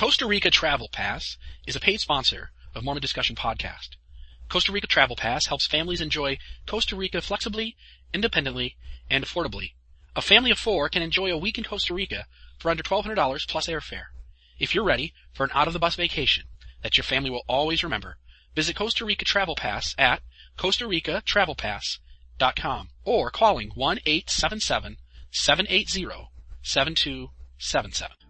Costa Rica Travel Pass is a paid sponsor of Mormon Discussion Podcast. Costa Rica Travel Pass helps families enjoy Costa Rica flexibly, independently, and affordably. A family of four can enjoy a week in Costa Rica for under $1,200 plus airfare. If you're ready for an out-of-the-bus vacation that your family will always remember, visit Costa Rica Travel Pass at Costa Rica Travel Pass.com or calling 1-877-780-7277.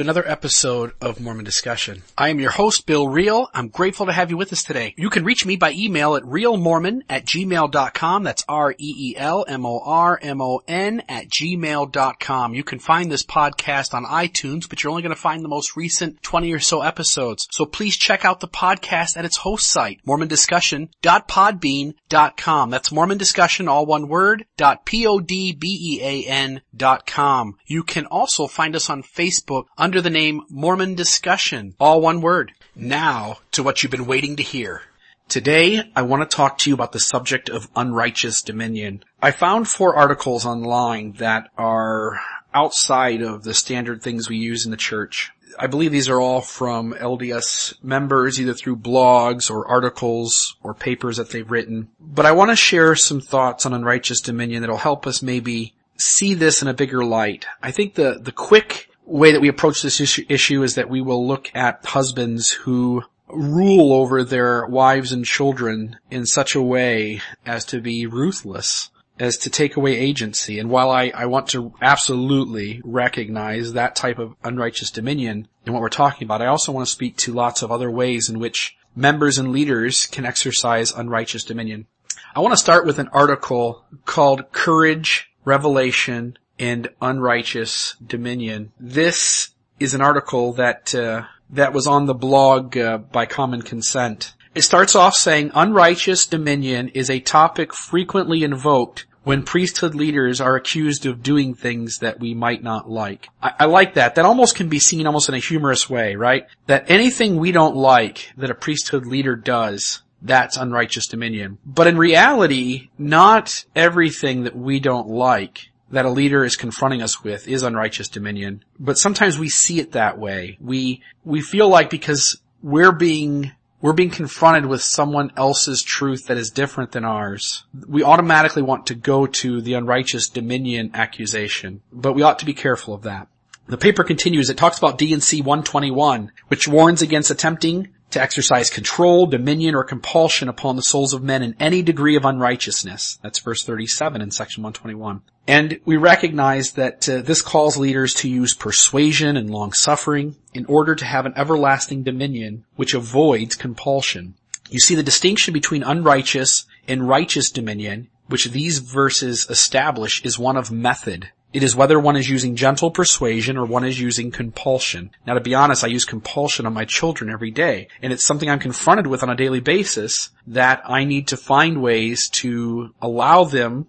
Another episode of Mormon Discussion. I am your host, Bill Reel. I'm grateful to have you with us today. You can reach me by email at reelmormon at gmail.com. That's R-E-E-L-M-O-R-M-O-N at gmail.com. You can find this podcast on iTunes, but you're only going to find the most recent 20 or so episodes. So please check out the podcast at its host site, mormondiscussion.podbean.com. That's Mormon Discussion, all one word, dot P-O-D-B-E-A-N dot com. You can also find us on Facebook under the name Mormon Discussion, all one word. Now to what you've been waiting to hear. Today, I want to talk to you about the subject of unrighteous dominion. I found four articles online that are outside of the standard things we use in the church. I believe these are all from LDS members, either through blogs or articles or papers that they've written. But I want to share some thoughts on unrighteous dominion that'll help us maybe see this in a bigger light. I think the, the quick way that we approach this issue, is that we will look at husbands who rule over their wives and children in such a way as to be ruthless, as to take away agency. And while I, I want to absolutely recognize that type of unrighteous dominion in what we're talking about, I also want to speak to lots of other ways in which members and leaders can exercise unrighteous dominion. I want to start with an article called Courage, Revelation, and Unrighteous Dominion. This is an article that uh, that was on the blog uh, by common consent. It starts off saying unrighteous dominion is a topic frequently invoked when priesthood leaders are accused of doing things that we might not like. I, I like that. That almost can be seen almost in a humorous way, right? That anything we don't like that a priesthood leader does, that's unrighteous dominion. But in reality, not everything that we don't like that a leader is confronting us with is unrighteous dominion. But sometimes we see it that way. We, we feel like because we're being, we're being confronted with someone else's truth that is different than ours, we automatically want to go to the unrighteous dominion accusation. But we ought to be careful of that. The paper continues, it talks about D&C 121, which warns against attempting to exercise control, dominion, or compulsion upon the souls of men in any degree of unrighteousness. That's verse 37 in section 121. And we recognize that uh, this calls leaders to use persuasion and long suffering in order to have an everlasting dominion which avoids compulsion. You see the distinction between unrighteous and righteous dominion, which these verses establish is one of method. It is whether one is using gentle persuasion or one is using compulsion. Now to be honest, I use compulsion on my children every day, and it's something I'm confronted with on a daily basis that I need to find ways to allow them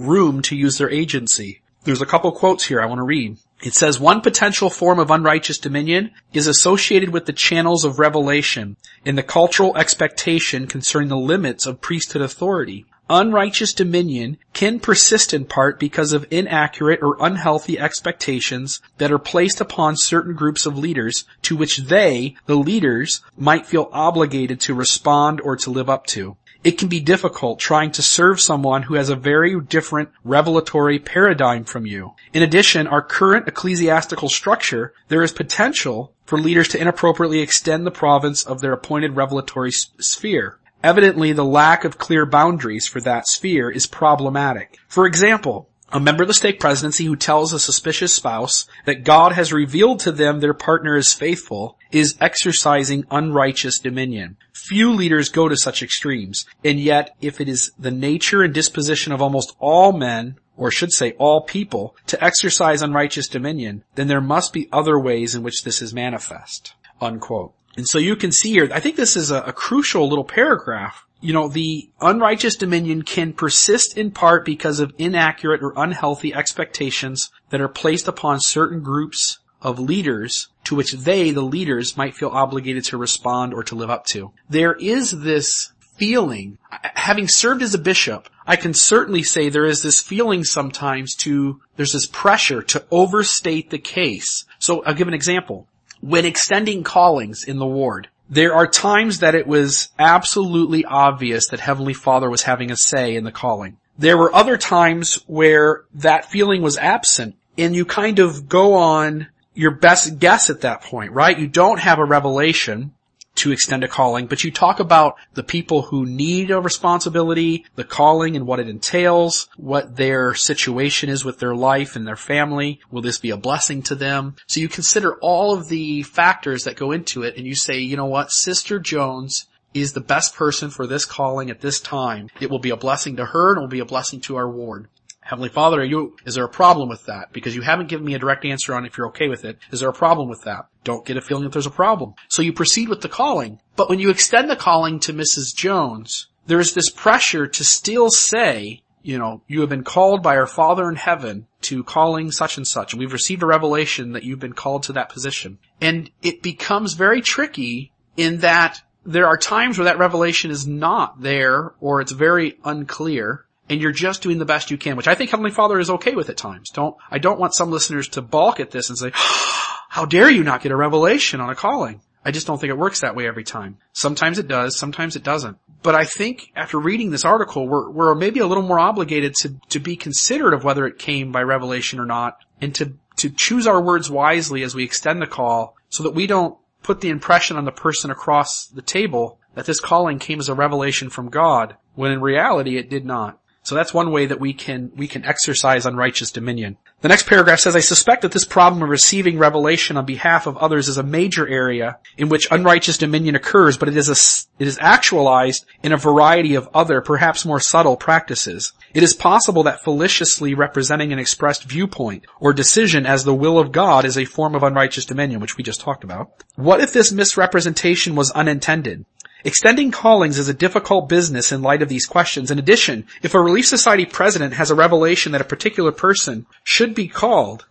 room to use their agency. There's a couple quotes here I want to read. It says one potential form of unrighteous dominion is associated with the channels of revelation in the cultural expectation concerning the limits of priesthood authority. Unrighteous dominion can persist in part because of inaccurate or unhealthy expectations that are placed upon certain groups of leaders to which they, the leaders, might feel obligated to respond or to live up to. It can be difficult trying to serve someone who has a very different revelatory paradigm from you. In addition, our current ecclesiastical structure, there is potential for leaders to inappropriately extend the province of their appointed revelatory s- sphere. Evidently, the lack of clear boundaries for that sphere is problematic. For example, A member of the stake presidency who tells a suspicious spouse that God has revealed to them their partner is faithful is exercising unrighteous dominion. Few leaders go to such extremes, and yet if it is the nature and disposition of almost all men, or should say all people, to exercise unrighteous dominion, then there must be other ways in which this is manifest. Unquote. And so you can see here, I think this is a, a crucial little paragraph you know, the unrighteous dominion can persist in part because of inaccurate or unhealthy expectations that are placed upon certain groups of leaders to which they, the leaders, might feel obligated to respond or to live up to. There is this feeling, having served as a bishop, I can certainly say there is this feeling sometimes to, there's this pressure to overstate the case. So I'll give an example. When extending callings in the ward, there are times that it was absolutely obvious that Heavenly Father was having a say in the calling. There were other times where that feeling was absent and you kind of go on your best guess at that point, right? You don't have a revelation to extend a calling, but you talk about the people who need a responsibility, the calling and what it entails, what their situation is with their life and their family. Will this be a blessing to them? So you consider all of the factors that go into it and you say, you know what, Sister Jones is the best person for this calling at this time. It will be a blessing to her and it will be a blessing to our ward. Heavenly Father, you, is there a problem with that? Because you haven't given me a direct answer on if you're okay with it. Is there a problem with that? Don't get a feeling that there's a problem. So you proceed with the calling. But when you extend the calling to Mrs. Jones, there's this pressure to still say, you know, you have been called by our Father in heaven to calling such and such, and we've received a revelation that you've been called to that position. And it becomes very tricky in that there are times where that revelation is not there, or it's very unclear, and you're just doing the best you can, which I think Heavenly Father is okay with at times. Don't, I don't want some listeners to balk at this and say, how dare you not get a revelation on a calling? I just don't think it works that way every time. Sometimes it does, sometimes it doesn't. But I think after reading this article, we're, we're maybe a little more obligated to, to be considerate of whether it came by revelation or not, and to, to choose our words wisely as we extend the call so that we don't put the impression on the person across the table that this calling came as a revelation from God, when in reality it did not. So that's one way that we can, we can exercise unrighteous dominion. The next paragraph says, I suspect that this problem of receiving revelation on behalf of others is a major area in which unrighteous dominion occurs, but it is a, it is actualized in a variety of other, perhaps more subtle practices. It is possible that felicitously representing an expressed viewpoint or decision as the will of God is a form of unrighteous dominion, which we just talked about. What if this misrepresentation was unintended? Extending callings is a difficult business in light of these questions. In addition, if a Relief Society president has a revelation that a particular person should be called,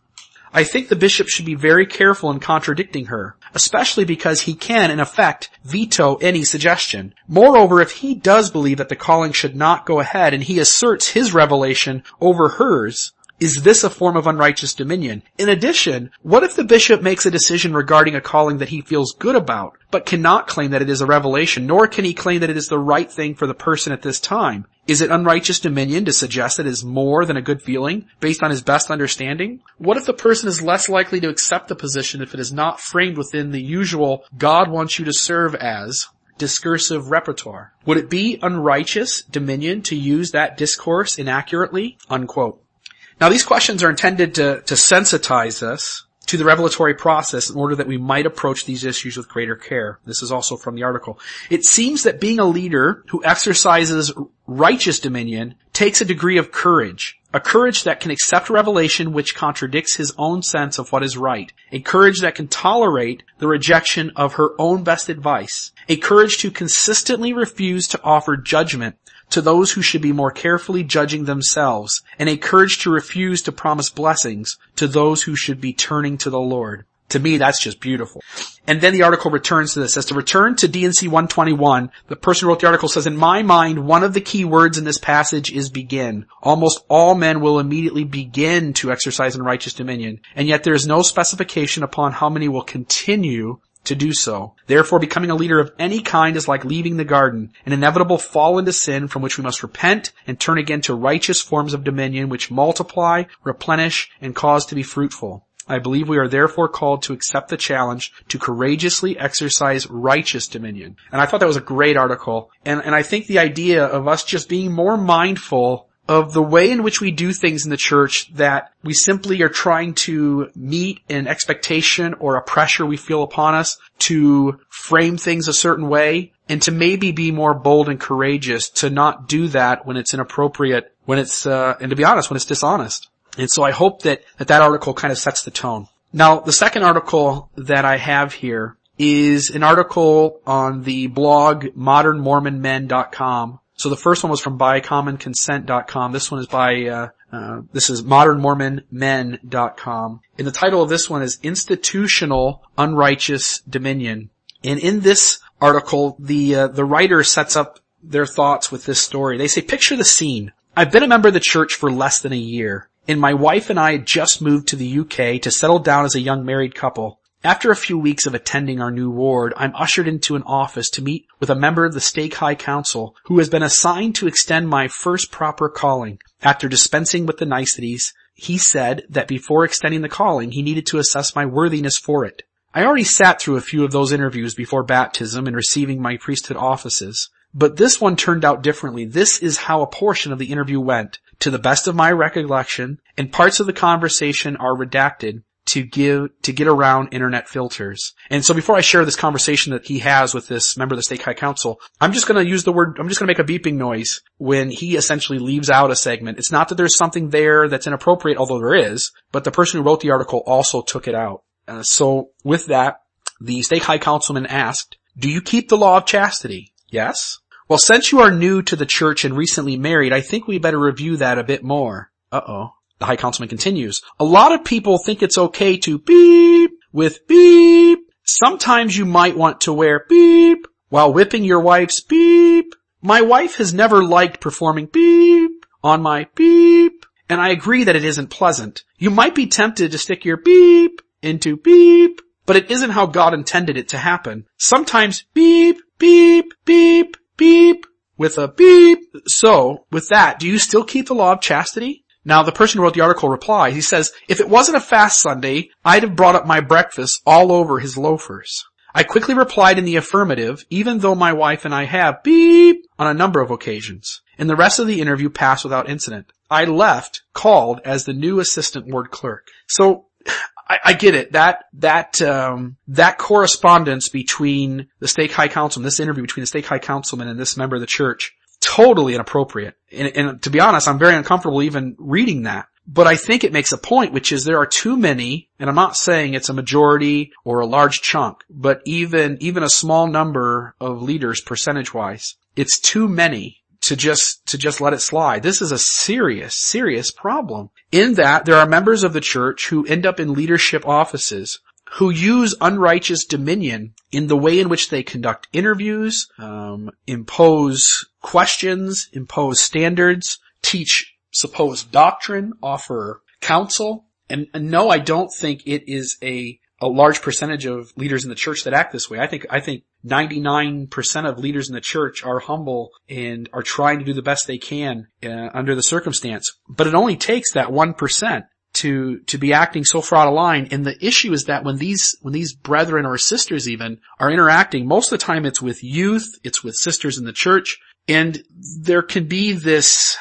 I think the bishop should be very careful in contradicting her, especially because he can, in effect, veto any suggestion. Moreover, if he does believe that the calling should not go ahead and he asserts his revelation over hers, is this a form of unrighteous dominion? In addition, what if the bishop makes a decision regarding a calling that he feels good about, but cannot claim that it is a revelation, nor can he claim that it is the right thing for the person at this time? Is it unrighteous dominion to suggest that it is more than a good feeling based on his best understanding? What if the person is less likely to accept the position if it is not framed within the usual God wants you to serve as discursive repertoire? Would it be unrighteous dominion to use that discourse inaccurately? Unquote. Now these questions are intended to, to sensitize us to the revelatory process in order that we might approach these issues with greater care. This is also from the article. It seems that being a leader who exercises righteous dominion takes a degree of courage. A courage that can accept revelation which contradicts his own sense of what is right. A courage that can tolerate the rejection of her own best advice. A courage to consistently refuse to offer judgment to those who should be more carefully judging themselves, and a courage to refuse to promise blessings to those who should be turning to the Lord. To me, that's just beautiful. And then the article returns to this. As to return to D&C 121, the person who wrote the article says, in my mind, one of the key words in this passage is begin. Almost all men will immediately begin to exercise in righteous dominion, and yet there is no specification upon how many will continue to do so. Therefore, becoming a leader of any kind is like leaving the garden, an inevitable fall into sin from which we must repent and turn again to righteous forms of dominion which multiply, replenish, and cause to be fruitful. I believe we are therefore called to accept the challenge to courageously exercise righteous dominion. And I thought that was a great article. And, and I think the idea of us just being more mindful of the way in which we do things in the church that we simply are trying to meet an expectation or a pressure we feel upon us to frame things a certain way and to maybe be more bold and courageous to not do that when it's inappropriate, when it's, uh, and to be honest, when it's dishonest. And so I hope that, that that article kind of sets the tone. Now, the second article that I have here is an article on the blog modernmormonmen.com. So the first one was from bycommonconsent.com. This one is by, uh, uh, this is modernmormonmen.com. And the title of this one is Institutional Unrighteous Dominion. And in this article, the, uh, the writer sets up their thoughts with this story. They say, picture the scene. I've been a member of the church for less than a year, and my wife and I had just moved to the UK to settle down as a young married couple. After a few weeks of attending our new ward, I'm ushered into an office to meet with a member of the Stake High Council who has been assigned to extend my first proper calling. After dispensing with the niceties, he said that before extending the calling, he needed to assess my worthiness for it. I already sat through a few of those interviews before baptism and receiving my priesthood offices, but this one turned out differently. This is how a portion of the interview went. To the best of my recollection, and parts of the conversation are redacted, to give, to get around internet filters. And so before I share this conversation that he has with this member of the Stake High Council, I'm just gonna use the word, I'm just gonna make a beeping noise when he essentially leaves out a segment. It's not that there's something there that's inappropriate, although there is, but the person who wrote the article also took it out. Uh, so with that, the Stake High Councilman asked, do you keep the law of chastity? Yes. Well, since you are new to the church and recently married, I think we better review that a bit more. Uh-oh. The High Councilman continues, a lot of people think it's okay to beep with beep. Sometimes you might want to wear beep while whipping your wife's beep. My wife has never liked performing beep on my beep, and I agree that it isn't pleasant. You might be tempted to stick your beep into beep, but it isn't how God intended it to happen. Sometimes beep, beep, beep, beep with a beep. So, with that, do you still keep the law of chastity? Now the person who wrote the article replied, he says, if it wasn't a fast Sunday, I'd have brought up my breakfast all over his loafers. I quickly replied in the affirmative, even though my wife and I have beep on a number of occasions. And the rest of the interview passed without incident. I left, called as the new assistant ward clerk. So, I, I get it. That, that, um, that correspondence between the stake high councilman, this interview between the stake high councilman and this member of the church totally inappropriate. And, and to be honest, I'm very uncomfortable even reading that. But I think it makes a point, which is there are too many, and I'm not saying it's a majority or a large chunk, but even, even a small number of leaders percentage wise, it's too many to just, to just let it slide. This is a serious, serious problem in that there are members of the church who end up in leadership offices who use unrighteous dominion in the way in which they conduct interviews, um, impose questions, impose standards, teach supposed doctrine, offer counsel. And, and no, I don't think it is a a large percentage of leaders in the church that act this way. I think, I think 99% of leaders in the church are humble and are trying to do the best they can uh, under the circumstance. But it only takes that 1% to, to be acting so far out of line. And the issue is that when these, when these brethren or sisters even are interacting, most of the time it's with youth, it's with sisters in the church, and there can be this,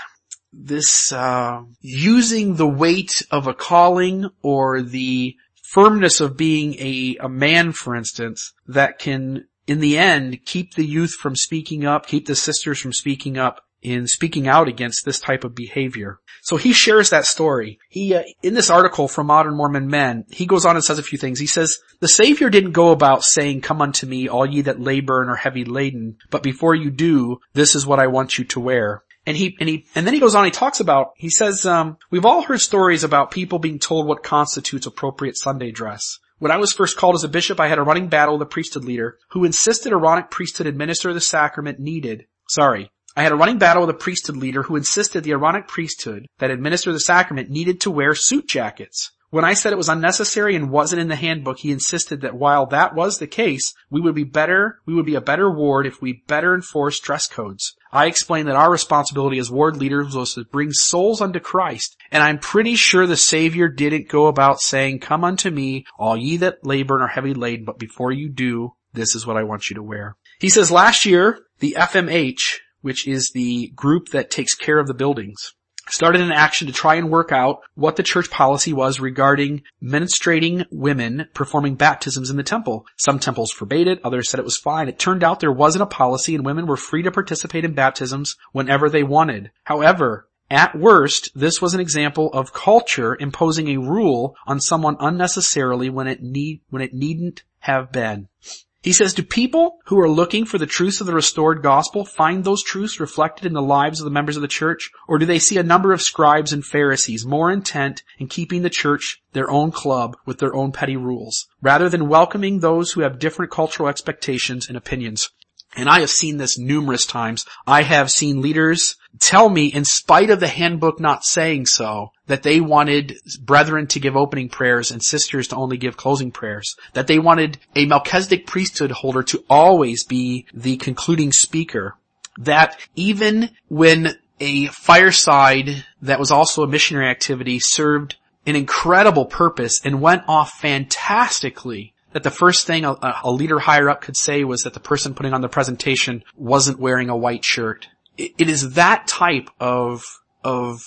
this, uh, using the weight of a calling or the firmness of being a, a man, for instance, that can, in the end, keep the youth from speaking up, keep the sisters from speaking up, in speaking out against this type of behavior. So he shares that story. He, uh, in this article from Modern Mormon Men, he goes on and says a few things. He says, the Savior didn't go about saying, come unto me, all ye that labor and are heavy laden, but before you do, this is what I want you to wear. And he, and he, and then he goes on, he talks about, he says, um, we've all heard stories about people being told what constitutes appropriate Sunday dress. When I was first called as a bishop, I had a running battle with a priesthood leader who insisted Aaronic priesthood administer the sacrament needed, sorry, I had a running battle with a priesthood leader who insisted the Aaronic priesthood that administered the sacrament needed to wear suit jackets. When I said it was unnecessary and wasn't in the handbook, he insisted that while that was the case, we would be better, we would be a better ward if we better enforced dress codes. I explained that our responsibility as ward leaders was to bring souls unto Christ, and I'm pretty sure the Savior didn't go about saying, come unto me, all ye that labor and are heavy laden, but before you do, this is what I want you to wear. He says last year, the FMH, which is the group that takes care of the buildings, started an action to try and work out what the church policy was regarding menstruating women performing baptisms in the temple. Some temples forbade it, others said it was fine. It turned out there wasn't a policy and women were free to participate in baptisms whenever they wanted. However, at worst, this was an example of culture imposing a rule on someone unnecessarily when it need, when it needn't have been. He says, do people who are looking for the truths of the restored gospel find those truths reflected in the lives of the members of the church? Or do they see a number of scribes and Pharisees more intent in keeping the church their own club with their own petty rules, rather than welcoming those who have different cultural expectations and opinions? And I have seen this numerous times. I have seen leaders tell me, in spite of the handbook not saying so, that they wanted brethren to give opening prayers and sisters to only give closing prayers. That they wanted a Melchizedek priesthood holder to always be the concluding speaker. That even when a fireside that was also a missionary activity served an incredible purpose and went off fantastically, that the first thing a, a, leader higher up could say was that the person putting on the presentation wasn't wearing a white shirt. it, it is that type of, of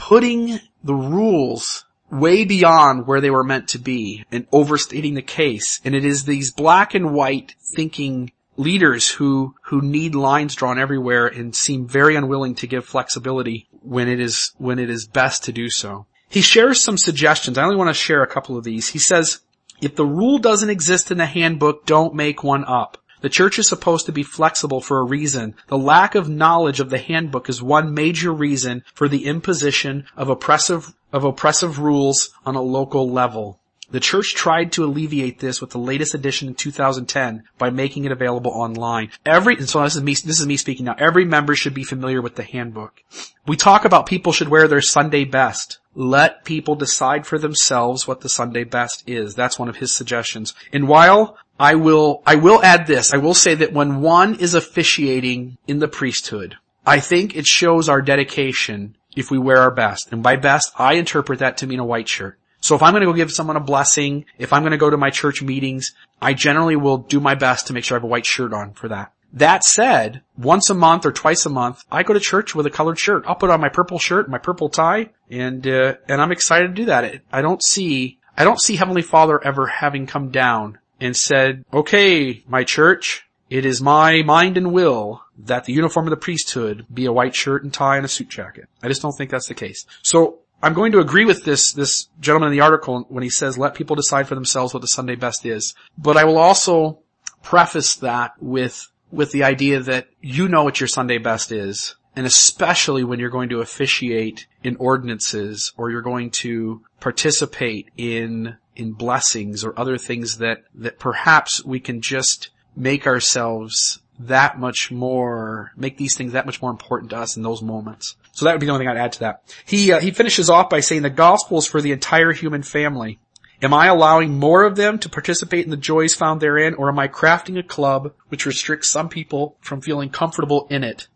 putting the rules way beyond where they were meant to be and overstating the case. And it is these black and white thinking leaders who, who need lines drawn everywhere and seem very unwilling to give flexibility when it is, when it is best to do so. He shares some suggestions. I only want to share a couple of these. He says, if the rule doesn't exist in the handbook, don't make one up. The church is supposed to be flexible for a reason. The lack of knowledge of the handbook is one major reason for the imposition of oppressive, of oppressive rules on a local level. The church tried to alleviate this with the latest edition in 2010 by making it available online. Every, and so this is me, this is me speaking now. Every member should be familiar with the handbook. We talk about people should wear their Sunday best. Let people decide for themselves what the Sunday best is. That's one of his suggestions. And while I will, I will add this, I will say that when one is officiating in the priesthood, I think it shows our dedication if we wear our best. And by best, I interpret that to mean a white shirt. So if I'm going to go give someone a blessing, if I'm going to go to my church meetings, I generally will do my best to make sure I have a white shirt on for that. That said, once a month or twice a month, I go to church with a colored shirt. I'll put on my purple shirt, my purple tie, and uh, and I'm excited to do that. I don't see I don't see Heavenly Father ever having come down and said, "Okay, my church, it is my mind and will that the uniform of the priesthood be a white shirt and tie and a suit jacket." I just don't think that's the case. So I'm going to agree with this, this gentleman in the article when he says, let people decide for themselves what the Sunday best is. But I will also preface that with, with the idea that you know what your Sunday best is. And especially when you're going to officiate in ordinances or you're going to participate in, in blessings or other things that, that perhaps we can just make ourselves that much more, make these things that much more important to us in those moments. So that would be the only thing I'd add to that. He, uh, he finishes off by saying the gospel is for the entire human family. Am I allowing more of them to participate in the joys found therein, or am I crafting a club which restricts some people from feeling comfortable in it?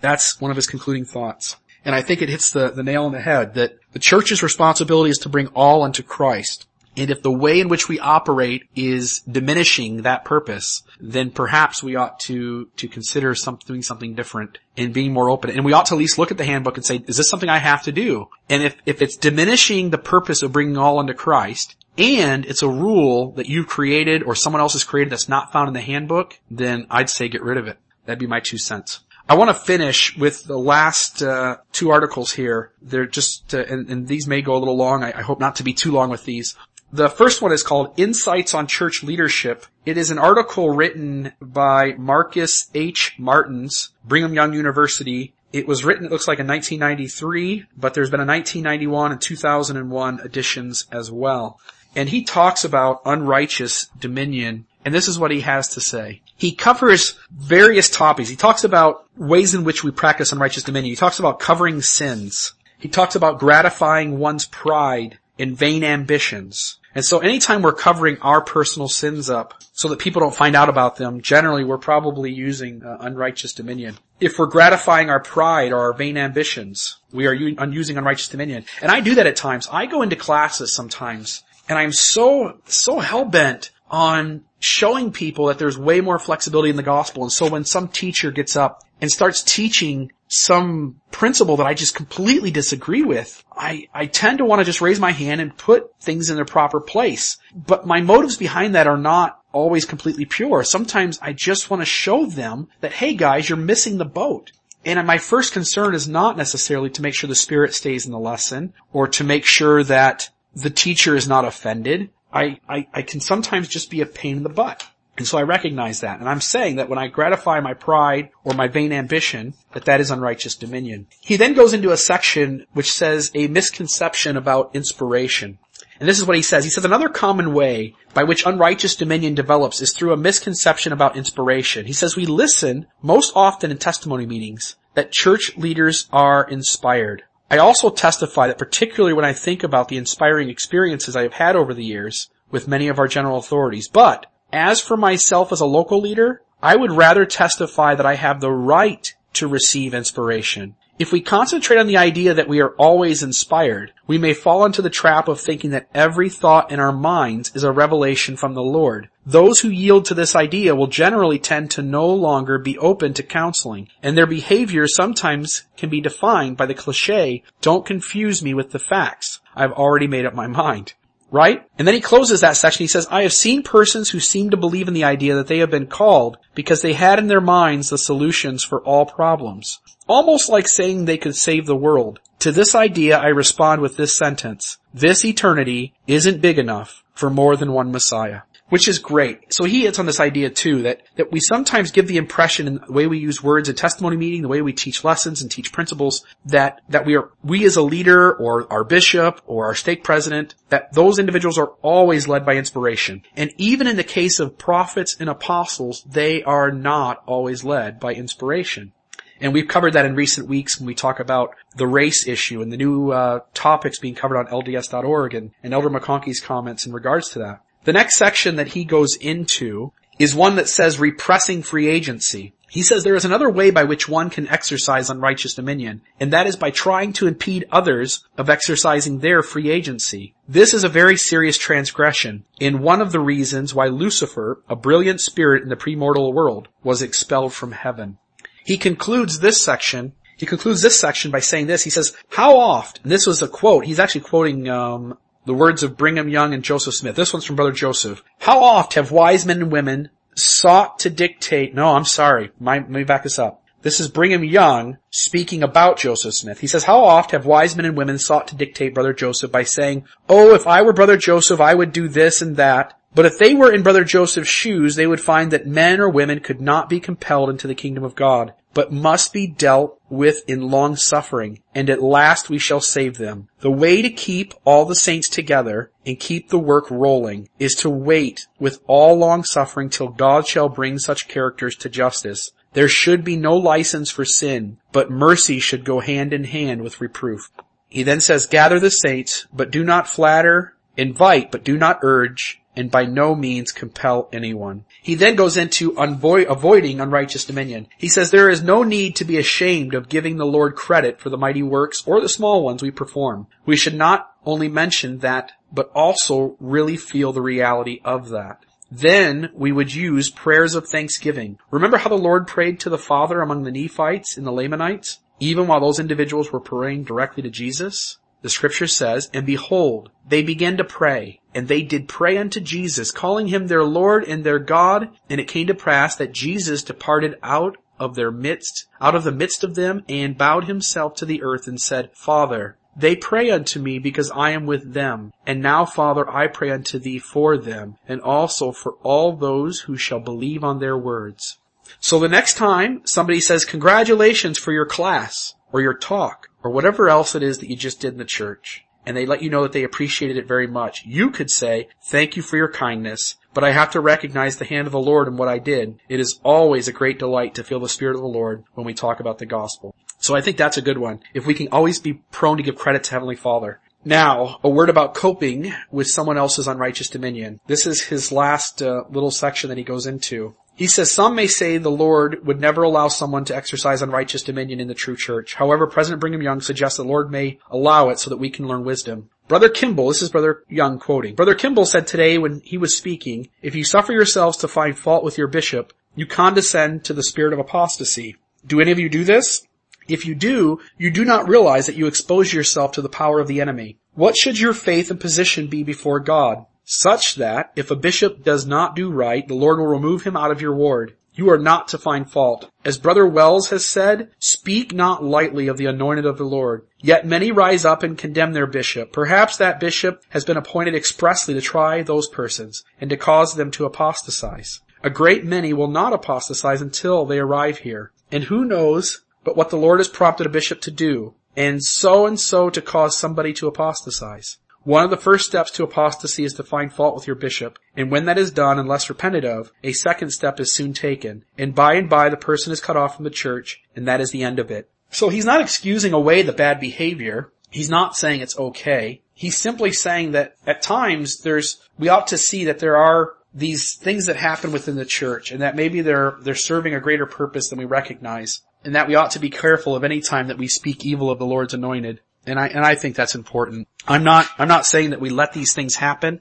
That's one of his concluding thoughts. And I think it hits the, the nail on the head that the church's responsibility is to bring all unto Christ. And if the way in which we operate is diminishing that purpose, then perhaps we ought to, to consider some, doing something different and being more open. And we ought to at least look at the handbook and say, is this something I have to do? And if, if it's diminishing the purpose of bringing all unto Christ, and it's a rule that you've created or someone else has created that's not found in the handbook, then I'd say get rid of it. That'd be my two cents. I want to finish with the last uh, two articles here. They're just, uh, and, and, these may go a little long. I, I, hope not to be too long with these. The first one is called Insights on Church Leadership. It is an article written by Marcus H. Martins, Brigham Young University. It was written, it looks like in 1993, but there's been a 1991 and 2001 editions as well. And he talks about unrighteous dominion, and this is what he has to say. He covers various topics. He talks about ways in which we practice unrighteous dominion. He talks about covering sins. He talks about gratifying one's pride and vain ambitions. And so anytime we're covering our personal sins up so that people don't find out about them, generally we're probably using uh, unrighteous dominion. If we're gratifying our pride or our vain ambitions, we are u- using unrighteous dominion. And I do that at times. I go into classes sometimes and I'm so, so hell-bent on showing people that there's way more flexibility in the gospel. And so when some teacher gets up and starts teaching some principle that I just completely disagree with, I, I tend to want to just raise my hand and put things in their proper place. But my motives behind that are not always completely pure. Sometimes I just want to show them that, hey guys, you're missing the boat. And my first concern is not necessarily to make sure the spirit stays in the lesson or to make sure that the teacher is not offended. I, I, I can sometimes just be a pain in the butt. And so I recognize that. And I'm saying that when I gratify my pride or my vain ambition, that that is unrighteous dominion. He then goes into a section which says a misconception about inspiration. And this is what he says. He says another common way by which unrighteous dominion develops is through a misconception about inspiration. He says we listen most often in testimony meetings that church leaders are inspired. I also testify that particularly when I think about the inspiring experiences I have had over the years with many of our general authorities. But as for myself as a local leader, I would rather testify that I have the right to receive inspiration. If we concentrate on the idea that we are always inspired, we may fall into the trap of thinking that every thought in our minds is a revelation from the Lord. Those who yield to this idea will generally tend to no longer be open to counseling, and their behavior sometimes can be defined by the cliche, don't confuse me with the facts. I've already made up my mind right? And then he closes that section. He says, I have seen persons who seem to believe in the idea that they have been called because they had in their minds the solutions for all problems. Almost like saying they could save the world. To this idea, I respond with this sentence. This eternity isn't big enough for more than one Messiah which is great. So he hits on this idea too that, that we sometimes give the impression in the way we use words in testimony meeting, the way we teach lessons and teach principles, that, that we are, we as a leader or our bishop or our stake president, that those individuals are always led by inspiration. And even in the case of prophets and apostles, they are not always led by inspiration. And we've covered that in recent weeks when we talk about the race issue and the new uh, topics being covered on LDS.org and, and Elder McConkie's comments in regards to that. The next section that he goes into is one that says repressing free agency. He says there is another way by which one can exercise unrighteous dominion, and that is by trying to impede others of exercising their free agency. This is a very serious transgression, and one of the reasons why Lucifer, a brilliant spirit in the premortal world, was expelled from heaven. He concludes this section he concludes this section by saying this. He says, how oft, and this was a quote, he's actually quoting um, the words of Brigham Young and Joseph Smith. This one's from Brother Joseph. How oft have wise men and women sought to dictate, no, I'm sorry, my, let me back this up. This is Brigham Young speaking about Joseph Smith. He says, how oft have wise men and women sought to dictate Brother Joseph by saying, oh, if I were Brother Joseph, I would do this and that. But if they were in Brother Joseph's shoes, they would find that men or women could not be compelled into the kingdom of God but must be dealt with in long suffering, and at last we shall save them. The way to keep all the saints together and keep the work rolling is to wait with all long suffering till God shall bring such characters to justice. There should be no license for sin, but mercy should go hand in hand with reproof. He then says, gather the saints, but do not flatter, invite, but do not urge, and by no means compel anyone. He then goes into unvo- avoiding unrighteous dominion. He says there is no need to be ashamed of giving the Lord credit for the mighty works or the small ones we perform. We should not only mention that, but also really feel the reality of that. Then we would use prayers of thanksgiving. Remember how the Lord prayed to the Father among the Nephites and the Lamanites? Even while those individuals were praying directly to Jesus? The scripture says, And behold, they began to pray, and they did pray unto Jesus, calling him their Lord and their God. And it came to pass that Jesus departed out of their midst, out of the midst of them, and bowed himself to the earth and said, Father, they pray unto me because I am with them. And now, Father, I pray unto thee for them, and also for all those who shall believe on their words. So the next time somebody says, congratulations for your class, or your talk, or whatever else it is that you just did in the church, and they let you know that they appreciated it very much, you could say, thank you for your kindness, but I have to recognize the hand of the Lord in what I did. It is always a great delight to feel the Spirit of the Lord when we talk about the gospel. So I think that's a good one. If we can always be prone to give credit to Heavenly Father. Now, a word about coping with someone else's unrighteous dominion. This is his last uh, little section that he goes into. He says some may say the Lord would never allow someone to exercise unrighteous dominion in the true church. However, President Brigham Young suggests the Lord may allow it so that we can learn wisdom. Brother Kimball, this is Brother Young quoting. Brother Kimball said today when he was speaking, if you suffer yourselves to find fault with your bishop, you condescend to the spirit of apostasy. Do any of you do this? If you do, you do not realize that you expose yourself to the power of the enemy. What should your faith and position be before God? Such that, if a bishop does not do right, the Lord will remove him out of your ward. You are not to find fault. As Brother Wells has said, speak not lightly of the anointed of the Lord. Yet many rise up and condemn their bishop. Perhaps that bishop has been appointed expressly to try those persons and to cause them to apostatize. A great many will not apostatize until they arrive here. And who knows but what the Lord has prompted a bishop to do, and so and so to cause somebody to apostatize. One of the first steps to apostasy is to find fault with your bishop, and when that is done unless repented of, a second step is soon taken, and by and by the person is cut off from the church, and that is the end of it. So he's not excusing away the bad behavior. He's not saying it's okay. He's simply saying that at times there's, we ought to see that there are these things that happen within the church and that maybe they're, they're serving a greater purpose than we recognize and that we ought to be careful of any time that we speak evil of the Lord's anointed. And I, and I think that's important. I'm not, I'm not saying that we let these things happen,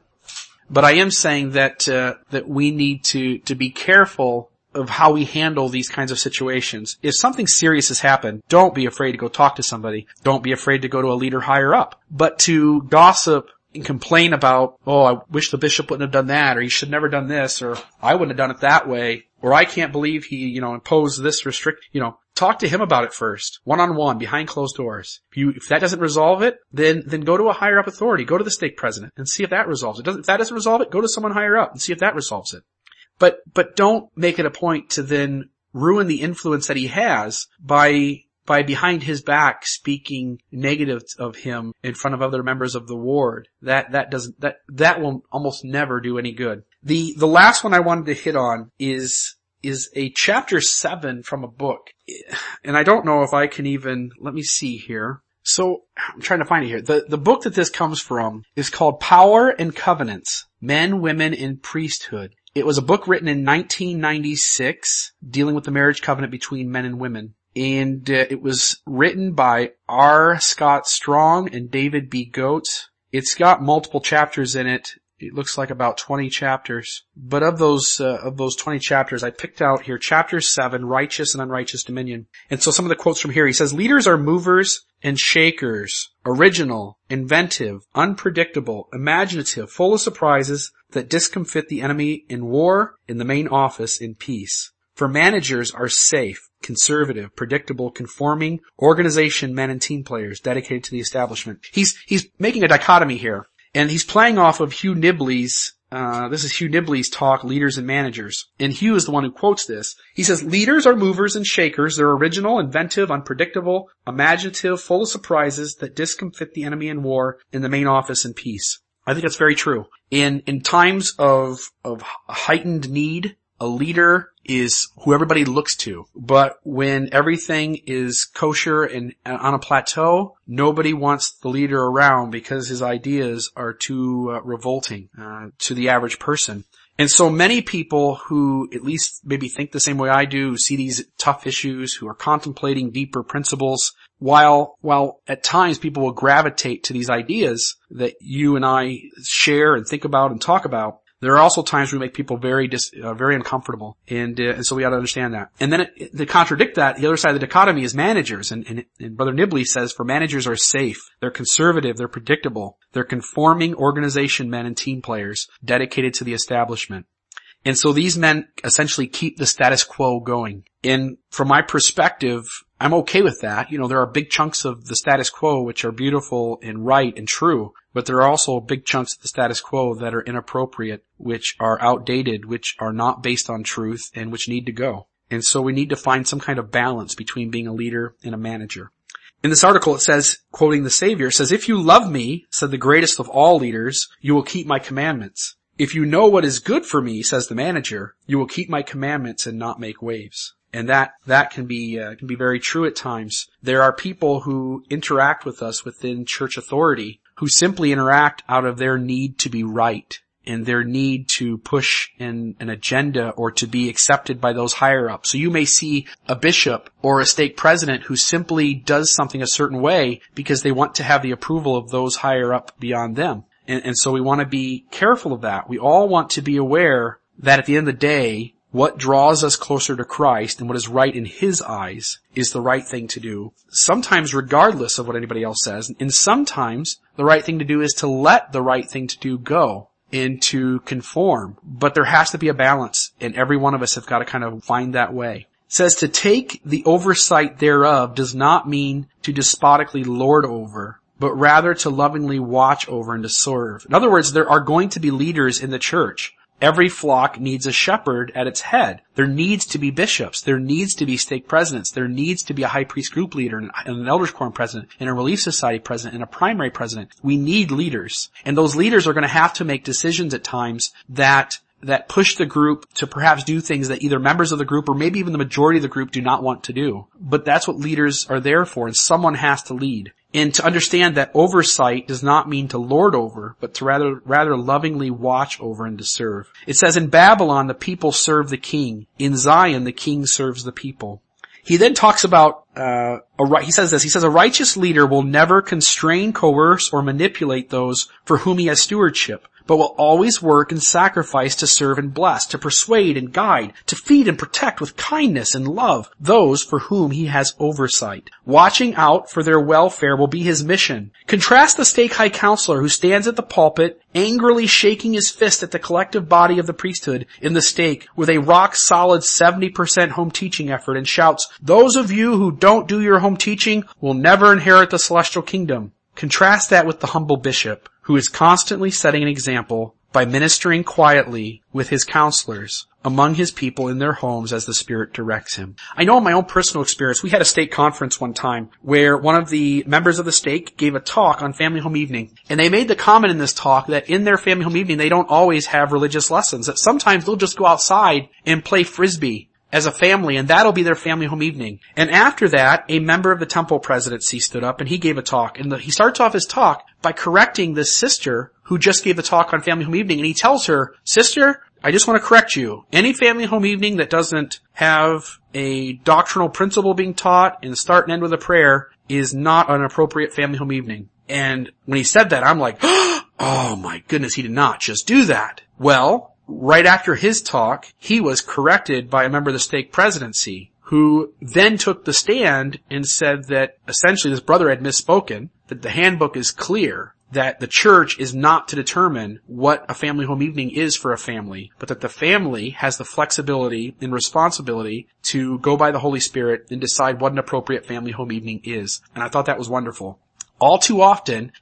but I am saying that, uh, that we need to, to be careful of how we handle these kinds of situations. If something serious has happened, don't be afraid to go talk to somebody. Don't be afraid to go to a leader higher up. But to gossip and complain about, oh, I wish the bishop wouldn't have done that, or he should never done this, or I wouldn't have done it that way, or I can't believe he, you know, imposed this restrict, you know, talk to him about it first, one on one, behind closed doors. If you, if that doesn't resolve it, then, then go to a higher up authority, go to the stake president and see if that resolves it. Doesn't, if that doesn't resolve it, go to someone higher up and see if that resolves it. But, but don't make it a point to then ruin the influence that he has by by behind his back speaking negative of him in front of other members of the ward. That, that doesn't, that, that will almost never do any good. The, the last one I wanted to hit on is, is a chapter seven from a book. And I don't know if I can even, let me see here. So I'm trying to find it here. The, the book that this comes from is called Power and Covenants, Men, Women, and Priesthood. It was a book written in 1996 dealing with the marriage covenant between men and women and uh, it was written by R. Scott Strong and David B. Goetz. It's got multiple chapters in it. It looks like about 20 chapters. But of those, uh, of those 20 chapters, I picked out here chapter 7, Righteous and Unrighteous Dominion. And so some of the quotes from here, he says, leaders are movers and shakers, original, inventive, unpredictable, imaginative, full of surprises that discomfit the enemy in war, in the main office, in peace. For managers are safe, conservative, predictable, conforming organization men and team players dedicated to the establishment. He's, he's making a dichotomy here. And he's playing off of Hugh Nibley's, uh, this is Hugh Nibley's talk, Leaders and Managers. And Hugh is the one who quotes this. He says, leaders are movers and shakers. They're original, inventive, unpredictable, imaginative, full of surprises that discomfit the enemy in war in the main office in peace. I think that's very true. In, in times of, of heightened need, a leader is who everybody looks to. But when everything is kosher and on a plateau, nobody wants the leader around because his ideas are too uh, revolting uh, to the average person. And so many people who at least maybe think the same way I do, see these tough issues, who are contemplating deeper principles, while, while at times people will gravitate to these ideas that you and I share and think about and talk about, there are also times we make people very dis, uh, very uncomfortable, and uh, and so we ought to understand that. And then it, to contradict that, the other side of the dichotomy is managers, and, and, and Brother Nibley says for managers are safe, they're conservative, they're predictable, they're conforming organization men and team players dedicated to the establishment. And so these men essentially keep the status quo going. And from my perspective, I'm okay with that. You know, there are big chunks of the status quo which are beautiful and right and true, but there are also big chunks of the status quo that are inappropriate, which are outdated, which are not based on truth and which need to go. And so we need to find some kind of balance between being a leader and a manager. In this article it says, quoting the Savior, says, if you love me, said the greatest of all leaders, you will keep my commandments. If you know what is good for me, says the manager, you will keep my commandments and not make waves. And that, that can be, uh, can be very true at times. There are people who interact with us within church authority who simply interact out of their need to be right and their need to push an, an agenda or to be accepted by those higher up. So you may see a bishop or a stake president who simply does something a certain way because they want to have the approval of those higher up beyond them. And, and so we want to be careful of that. We all want to be aware that at the end of the day, what draws us closer to Christ and what is right in His eyes is the right thing to do. Sometimes regardless of what anybody else says, and sometimes the right thing to do is to let the right thing to do go and to conform. But there has to be a balance and every one of us have got to kind of find that way. It says to take the oversight thereof does not mean to despotically lord over, but rather to lovingly watch over and to serve. In other words, there are going to be leaders in the church. Every flock needs a shepherd at its head. There needs to be bishops. There needs to be stake presidents. There needs to be a high priest group leader and an elders quorum president and a relief society president and a primary president. We need leaders. And those leaders are going to have to make decisions at times that that push the group to perhaps do things that either members of the group or maybe even the majority of the group do not want to do. But that's what leaders are there for and someone has to lead. And to understand that oversight does not mean to lord over, but to rather, rather lovingly watch over and to serve. It says in Babylon the people serve the king. In Zion the king serves the people. He then talks about, uh, a, he says this, he says a righteous leader will never constrain, coerce, or manipulate those for whom he has stewardship but will always work and sacrifice to serve and bless, to persuade and guide, to feed and protect with kindness and love those for whom he has oversight. Watching out for their welfare will be his mission. Contrast the stake high counselor who stands at the pulpit, angrily shaking his fist at the collective body of the priesthood in the stake with a rock solid 70% home teaching effort and shouts, those of you who don't do your home teaching will never inherit the celestial kingdom. Contrast that with the humble bishop, who is constantly setting an example by ministering quietly with his counselors among his people in their homes as the Spirit directs him. I know in my own personal experience, we had a stake conference one time where one of the members of the stake gave a talk on family home evening. And they made the comment in this talk that in their family home evening, they don't always have religious lessons, that sometimes they'll just go outside and play frisbee as a family and that'll be their family home evening. And after that, a member of the temple presidency stood up and he gave a talk and the, he starts off his talk by correcting this sister who just gave a talk on family home evening and he tells her, sister, I just want to correct you. Any family home evening that doesn't have a doctrinal principle being taught and start and end with a prayer is not an appropriate family home evening. And when he said that, I'm like, oh my goodness, he did not just do that. Well, right after his talk, he was corrected by a member of the stake presidency who then took the stand and said that essentially this brother had misspoken, that the handbook is clear, that the church is not to determine what a family home evening is for a family, but that the family has the flexibility and responsibility to go by the Holy Spirit and decide what an appropriate family home evening is. And I thought that was wonderful. All too often,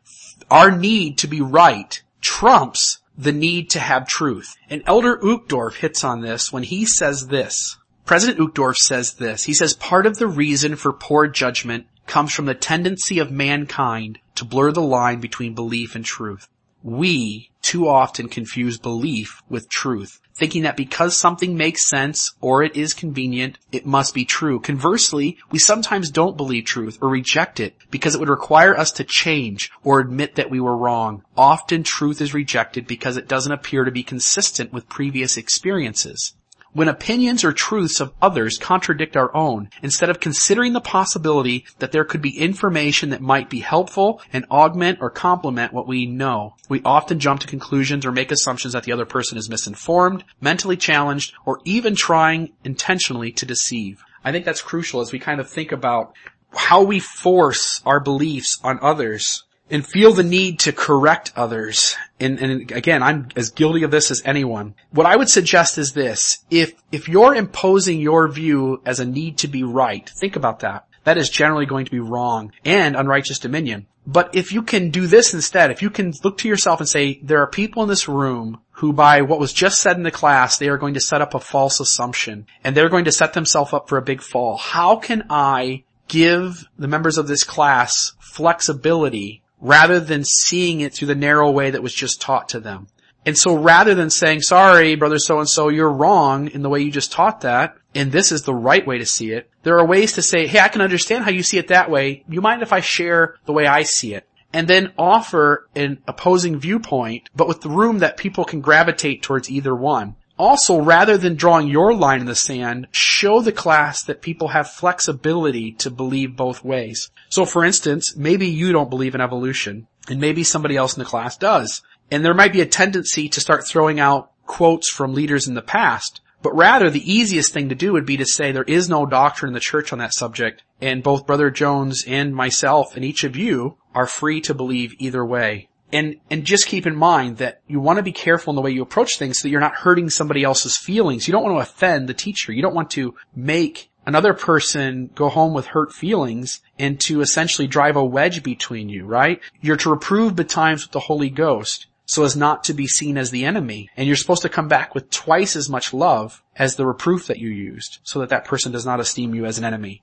our need to be right trumps the need to have truth. And Elder Uchtdorf hits on this when he says this. President Uchtdorf says this. He says part of the reason for poor judgment comes from the tendency of mankind to blur the line between belief and truth. We too often confuse belief with truth thinking that because something makes sense or it is convenient, it must be true. Conversely, we sometimes don't believe truth or reject it because it would require us to change or admit that we were wrong. Often truth is rejected because it doesn't appear to be consistent with previous experiences. When opinions or truths of others contradict our own, instead of considering the possibility that there could be information that might be helpful and augment or complement what we know, we often jump to conclusions or make assumptions that the other person is misinformed, mentally challenged, or even trying intentionally to deceive. I think that's crucial as we kind of think about how we force our beliefs on others and feel the need to correct others. And, and, again, I'm as guilty of this as anyone. What I would suggest is this. If, if you're imposing your view as a need to be right, think about that. That is generally going to be wrong and unrighteous dominion. But if you can do this instead, if you can look to yourself and say, there are people in this room who by what was just said in the class, they are going to set up a false assumption and they're going to set themselves up for a big fall. How can I give the members of this class flexibility rather than seeing it through the narrow way that was just taught to them. And so rather than saying, sorry, brother so and so, you're wrong in the way you just taught that, and this is the right way to see it, there are ways to say, hey, I can understand how you see it that way. You mind if I share the way I see it? And then offer an opposing viewpoint, but with the room that people can gravitate towards either one. Also, rather than drawing your line in the sand, show the class that people have flexibility to believe both ways. So for instance, maybe you don't believe in evolution, and maybe somebody else in the class does. And there might be a tendency to start throwing out quotes from leaders in the past, but rather the easiest thing to do would be to say there is no doctrine in the church on that subject, and both Brother Jones and myself and each of you are free to believe either way. And, and just keep in mind that you want to be careful in the way you approach things so that you're not hurting somebody else's feelings. You don't want to offend the teacher. You don't want to make another person go home with hurt feelings and to essentially drive a wedge between you, right? You're to reprove betimes with the Holy Ghost so as not to be seen as the enemy. And you're supposed to come back with twice as much love as the reproof that you used so that that person does not esteem you as an enemy.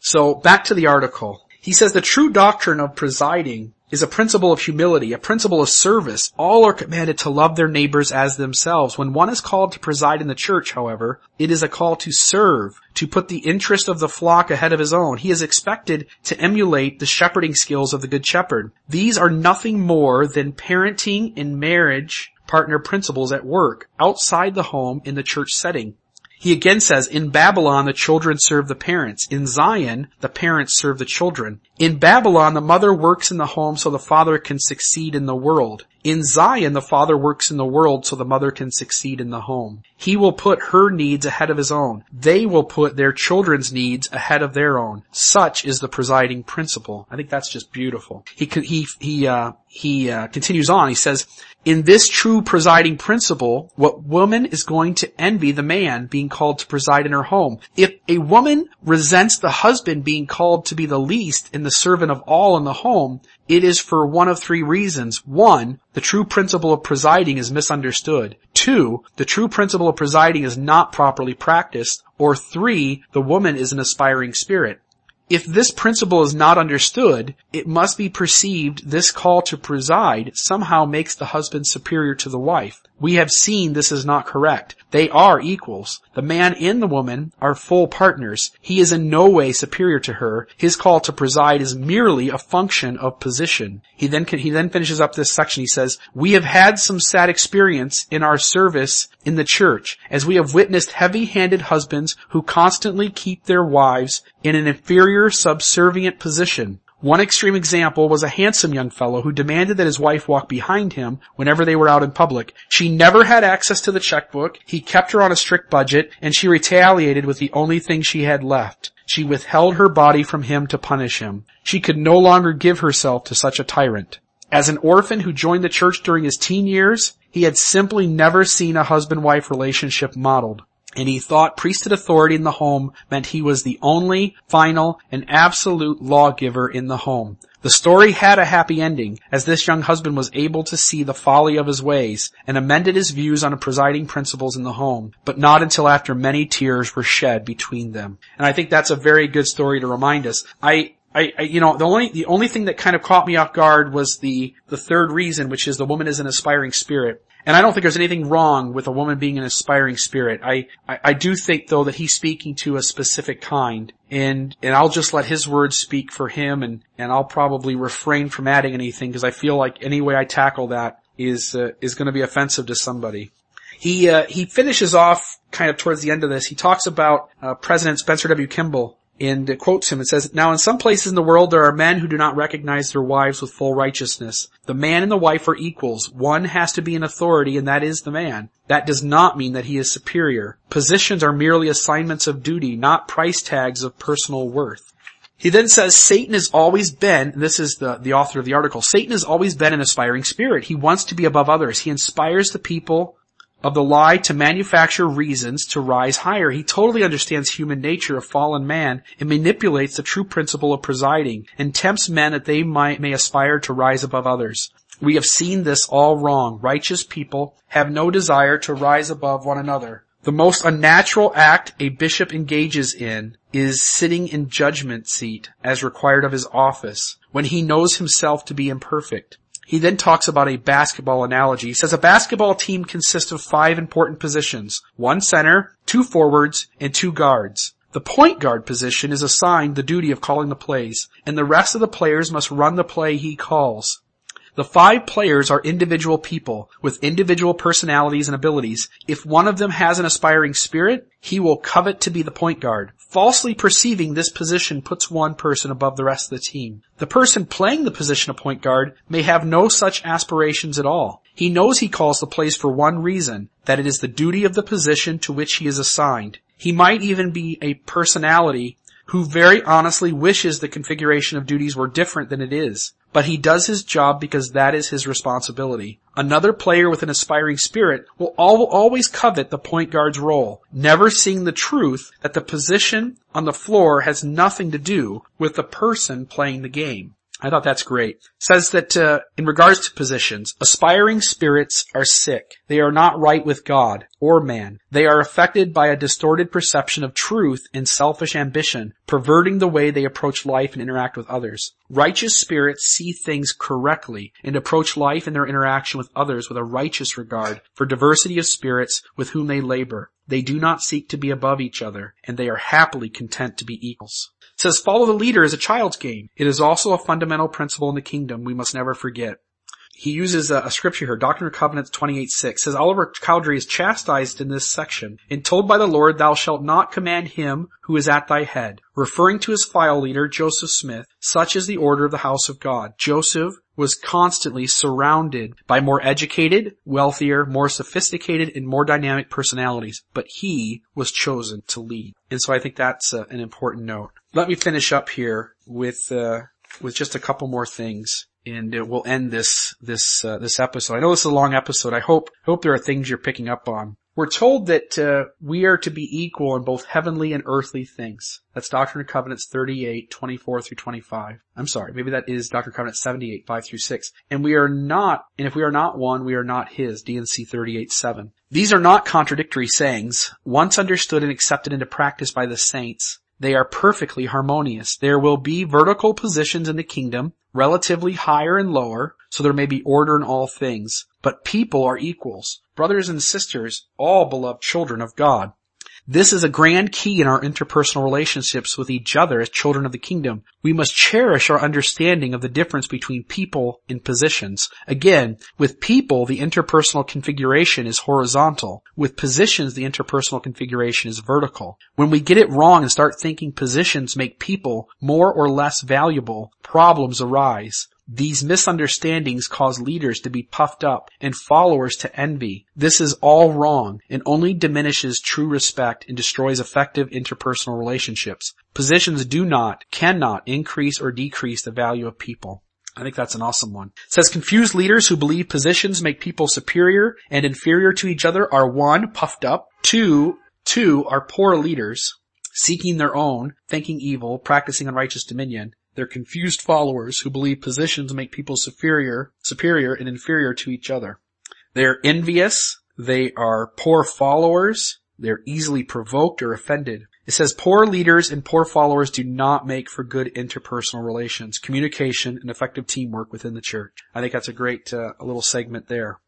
So back to the article. He says the true doctrine of presiding is a principle of humility, a principle of service. All are commanded to love their neighbors as themselves. When one is called to preside in the church, however, it is a call to serve, to put the interest of the flock ahead of his own. He is expected to emulate the shepherding skills of the good shepherd. These are nothing more than parenting and marriage partner principles at work, outside the home in the church setting. He again says, in Babylon, the children serve the parents. In Zion, the parents serve the children. In Babylon, the mother works in the home so the father can succeed in the world. In Zion, the father works in the world so the mother can succeed in the home. He will put her needs ahead of his own. They will put their children's needs ahead of their own. Such is the presiding principle. I think that's just beautiful. He, he, he, uh, he uh, continues on. He says, in this true presiding principle, what woman is going to envy the man being called to preside in her home? If a woman resents the husband being called to be the least and the servant of all in the home, it is for one of three reasons. One, the true principle of presiding is misunderstood. Two, the true principle of presiding is not properly practiced. Or three, the woman is an aspiring spirit. If this principle is not understood, it must be perceived this call to preside somehow makes the husband superior to the wife. We have seen this is not correct. They are equals. The man and the woman are full partners. He is in no way superior to her. His call to preside is merely a function of position. He then, he then finishes up this section. He says, we have had some sad experience in our service in the church as we have witnessed heavy-handed husbands who constantly keep their wives in an inferior subservient position. One extreme example was a handsome young fellow who demanded that his wife walk behind him whenever they were out in public. She never had access to the checkbook, he kept her on a strict budget, and she retaliated with the only thing she had left. She withheld her body from him to punish him. She could no longer give herself to such a tyrant. As an orphan who joined the church during his teen years, he had simply never seen a husband-wife relationship modeled and he thought priesthood authority in the home meant he was the only, final, and absolute lawgiver in the home. The story had a happy ending, as this young husband was able to see the folly of his ways and amended his views on the presiding principles in the home, but not until after many tears were shed between them. And I think that's a very good story to remind us. I, I, I, you know, the only, the only thing that kind of caught me off guard was the, the third reason, which is the woman is an aspiring spirit. And I don't think there's anything wrong with a woman being an aspiring spirit. I, I, I, do think though that he's speaking to a specific kind and, and I'll just let his words speak for him and, and I'll probably refrain from adding anything because I feel like any way I tackle that is, uh, is going to be offensive to somebody. He, uh, he finishes off kind of towards the end of this. He talks about, uh, President Spencer W. Kimball and it quotes him. It says, Now in some places in the world there are men who do not recognize their wives with full righteousness. The man and the wife are equals. One has to be an authority and that is the man. That does not mean that he is superior. Positions are merely assignments of duty, not price tags of personal worth. He then says Satan has always been, this is the, the author of the article, Satan has always been an aspiring spirit. He wants to be above others. He inspires the people of the lie to manufacture reasons to rise higher. He totally understands human nature of fallen man and manipulates the true principle of presiding and tempts men that they might, may aspire to rise above others. We have seen this all wrong. Righteous people have no desire to rise above one another. The most unnatural act a bishop engages in is sitting in judgment seat as required of his office when he knows himself to be imperfect. He then talks about a basketball analogy. He says a basketball team consists of five important positions. One center, two forwards, and two guards. The point guard position is assigned the duty of calling the plays, and the rest of the players must run the play he calls. The five players are individual people with individual personalities and abilities. If one of them has an aspiring spirit, he will covet to be the point guard. Falsely perceiving this position puts one person above the rest of the team. The person playing the position of point guard may have no such aspirations at all. He knows he calls the place for one reason, that it is the duty of the position to which he is assigned. He might even be a personality who very honestly wishes the configuration of duties were different than it is. But he does his job because that is his responsibility. Another player with an aspiring spirit will always covet the point guard's role, never seeing the truth that the position on the floor has nothing to do with the person playing the game. I thought that's great. Says that uh, in regards to positions, aspiring spirits are sick. They are not right with God or man. They are affected by a distorted perception of truth and selfish ambition, perverting the way they approach life and interact with others. Righteous spirits see things correctly and approach life and their interaction with others with a righteous regard for diversity of spirits with whom they labor. They do not seek to be above each other, and they are happily content to be equals. Says follow the leader is a child's game. It is also a fundamental principle in the kingdom we must never forget. He uses a, a scripture here, Doctrine and Covenants 28.6, says Oliver Cowdery is chastised in this section and told by the Lord, thou shalt not command him who is at thy head, referring to his file leader, Joseph Smith. Such is the order of the house of God. Joseph was constantly surrounded by more educated, wealthier, more sophisticated, and more dynamic personalities, but he was chosen to lead. And so I think that's uh, an important note. Let me finish up here with uh, with just a couple more things, and we'll end this this uh, this episode. I know this is a long episode. I hope hope there are things you're picking up on. We're told that uh, we are to be equal in both heavenly and earthly things. That's Doctrine and Covenants 38, 24 through 25. I'm sorry, maybe that is Doctrine and Covenants 78, 5 through 6. And we are not, and if we are not one, we are not his, D&C 38, 7. These are not contradictory sayings. Once understood and accepted into practice by the saints, they are perfectly harmonious. There will be vertical positions in the kingdom, relatively higher and lower, so there may be order in all things. But people are equals, brothers and sisters, all beloved children of God. This is a grand key in our interpersonal relationships with each other as children of the kingdom. We must cherish our understanding of the difference between people and positions. Again, with people, the interpersonal configuration is horizontal. With positions, the interpersonal configuration is vertical. When we get it wrong and start thinking positions make people more or less valuable, problems arise. These misunderstandings cause leaders to be puffed up and followers to envy. This is all wrong and only diminishes true respect and destroys effective interpersonal relationships. Positions do not, cannot increase or decrease the value of people. I think that's an awesome one. It says confused leaders who believe positions make people superior and inferior to each other are one, puffed up, two, two are poor leaders, seeking their own, thinking evil, practicing unrighteous dominion, they're confused followers who believe positions make people superior, superior and inferior to each other. They're envious. They are poor followers. They're easily provoked or offended. It says poor leaders and poor followers do not make for good interpersonal relations, communication, and effective teamwork within the church. I think that's a great uh, little segment there.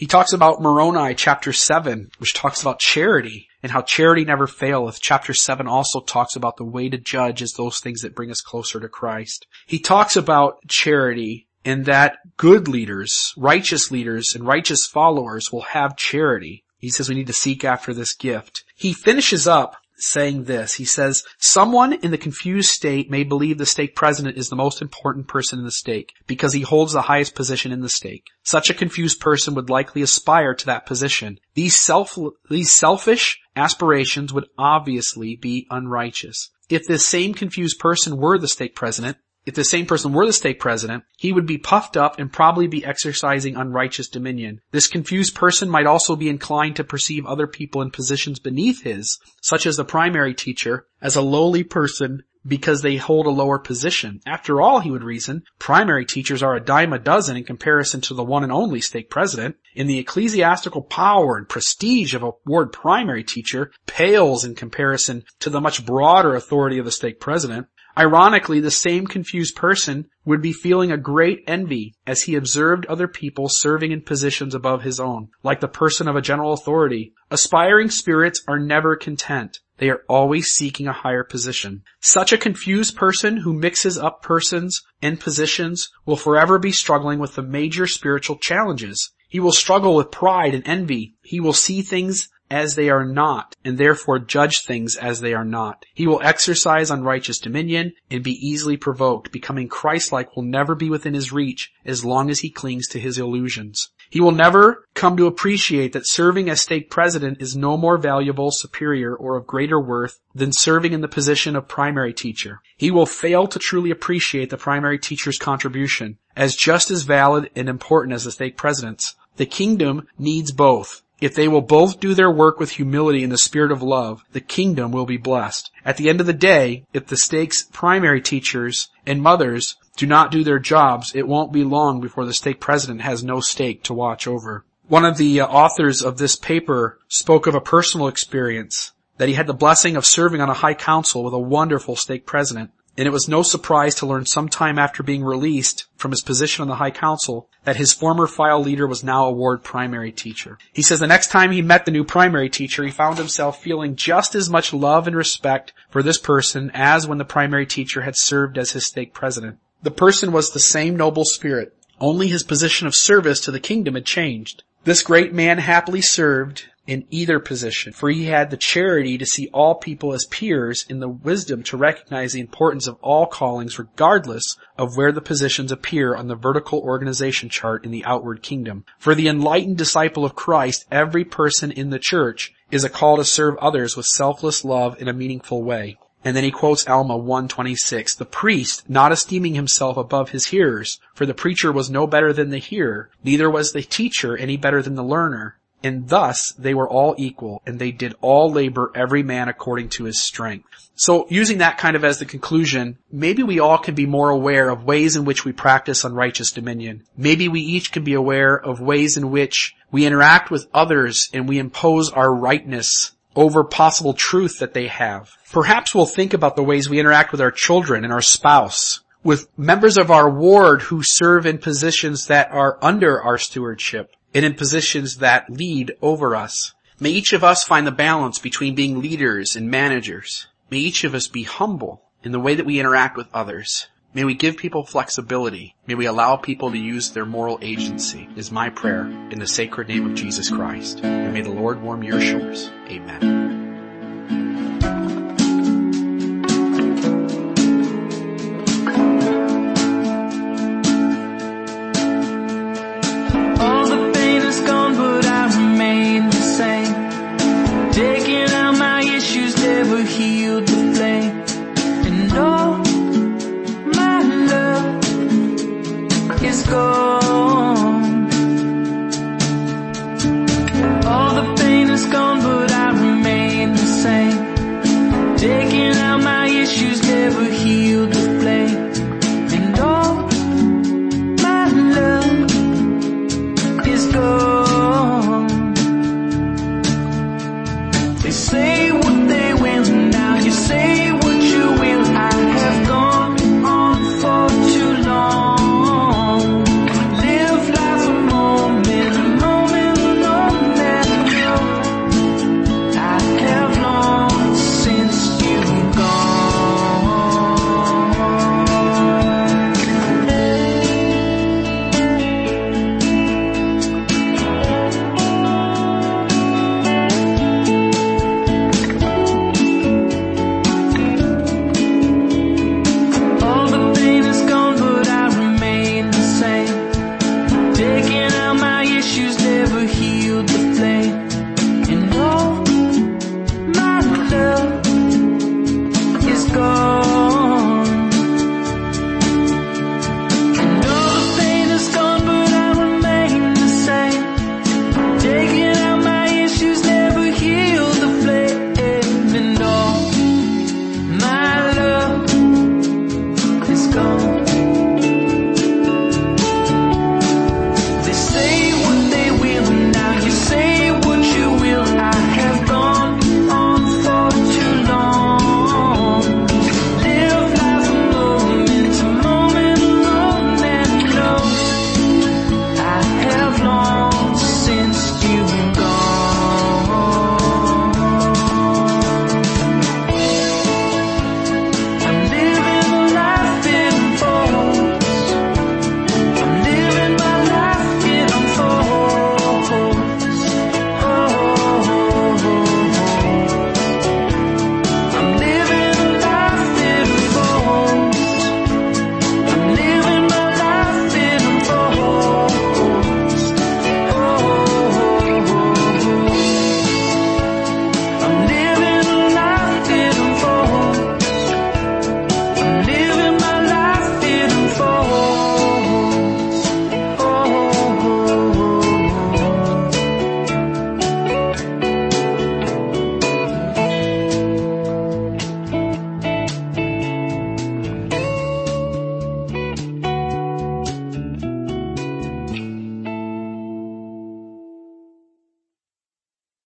He talks about Moroni chapter 7, which talks about charity and how charity never faileth. Chapter 7 also talks about the way to judge is those things that bring us closer to Christ. He talks about charity and that good leaders, righteous leaders, and righteous followers will have charity. He says we need to seek after this gift. He finishes up saying this. He says, someone in the confused state may believe the stake president is the most important person in the stake because he holds the highest position in the stake. Such a confused person would likely aspire to that position. These self, these selfish aspirations would obviously be unrighteous. If this same confused person were the stake president, if the same person were the stake president, he would be puffed up and probably be exercising unrighteous dominion. This confused person might also be inclined to perceive other people in positions beneath his, such as the primary teacher, as a lowly person because they hold a lower position. After all, he would reason, primary teachers are a dime a dozen in comparison to the one and only stake president, and the ecclesiastical power and prestige of a ward primary teacher pales in comparison to the much broader authority of the stake president. Ironically, the same confused person would be feeling a great envy as he observed other people serving in positions above his own, like the person of a general authority. Aspiring spirits are never content. They are always seeking a higher position. Such a confused person who mixes up persons and positions will forever be struggling with the major spiritual challenges. He will struggle with pride and envy. He will see things as they are not, and therefore judge things as they are not. He will exercise unrighteous dominion and be easily provoked. Becoming Christ-like will never be within his reach as long as he clings to his illusions. He will never come to appreciate that serving as stake president is no more valuable, superior, or of greater worth than serving in the position of primary teacher. He will fail to truly appreciate the primary teacher's contribution as just as valid and important as the stake president's. The kingdom needs both. If they will both do their work with humility and the spirit of love, the kingdom will be blessed. At the end of the day, if the stake's primary teachers and mothers do not do their jobs, it won't be long before the stake president has no stake to watch over. One of the uh, authors of this paper spoke of a personal experience that he had the blessing of serving on a high council with a wonderful stake president and it was no surprise to learn sometime after being released from his position on the High Council that his former file leader was now a ward primary teacher. He says the next time he met the new primary teacher, he found himself feeling just as much love and respect for this person as when the primary teacher had served as his stake president. The person was the same noble spirit, only his position of service to the kingdom had changed. This great man happily served in either position, for he had the charity to see all people as peers and the wisdom to recognize the importance of all callings regardless of where the positions appear on the vertical organization chart in the outward kingdom. For the enlightened disciple of Christ, every person in the church is a call to serve others with selfless love in a meaningful way. And then he quotes Alma 126, the priest not esteeming himself above his hearers, for the preacher was no better than the hearer, neither was the teacher any better than the learner. And thus they were all equal, and they did all labor every man according to his strength. So using that kind of as the conclusion, maybe we all can be more aware of ways in which we practice unrighteous dominion. Maybe we each can be aware of ways in which we interact with others and we impose our rightness over possible truth that they have. Perhaps we'll think about the ways we interact with our children and our spouse, with members of our ward who serve in positions that are under our stewardship, and in positions that lead over us. May each of us find the balance between being leaders and managers. May each of us be humble in the way that we interact with others. May we give people flexibility. May we allow people to use their moral agency is my prayer in the sacred name of Jesus Christ. And may the Lord warm your shores. Amen.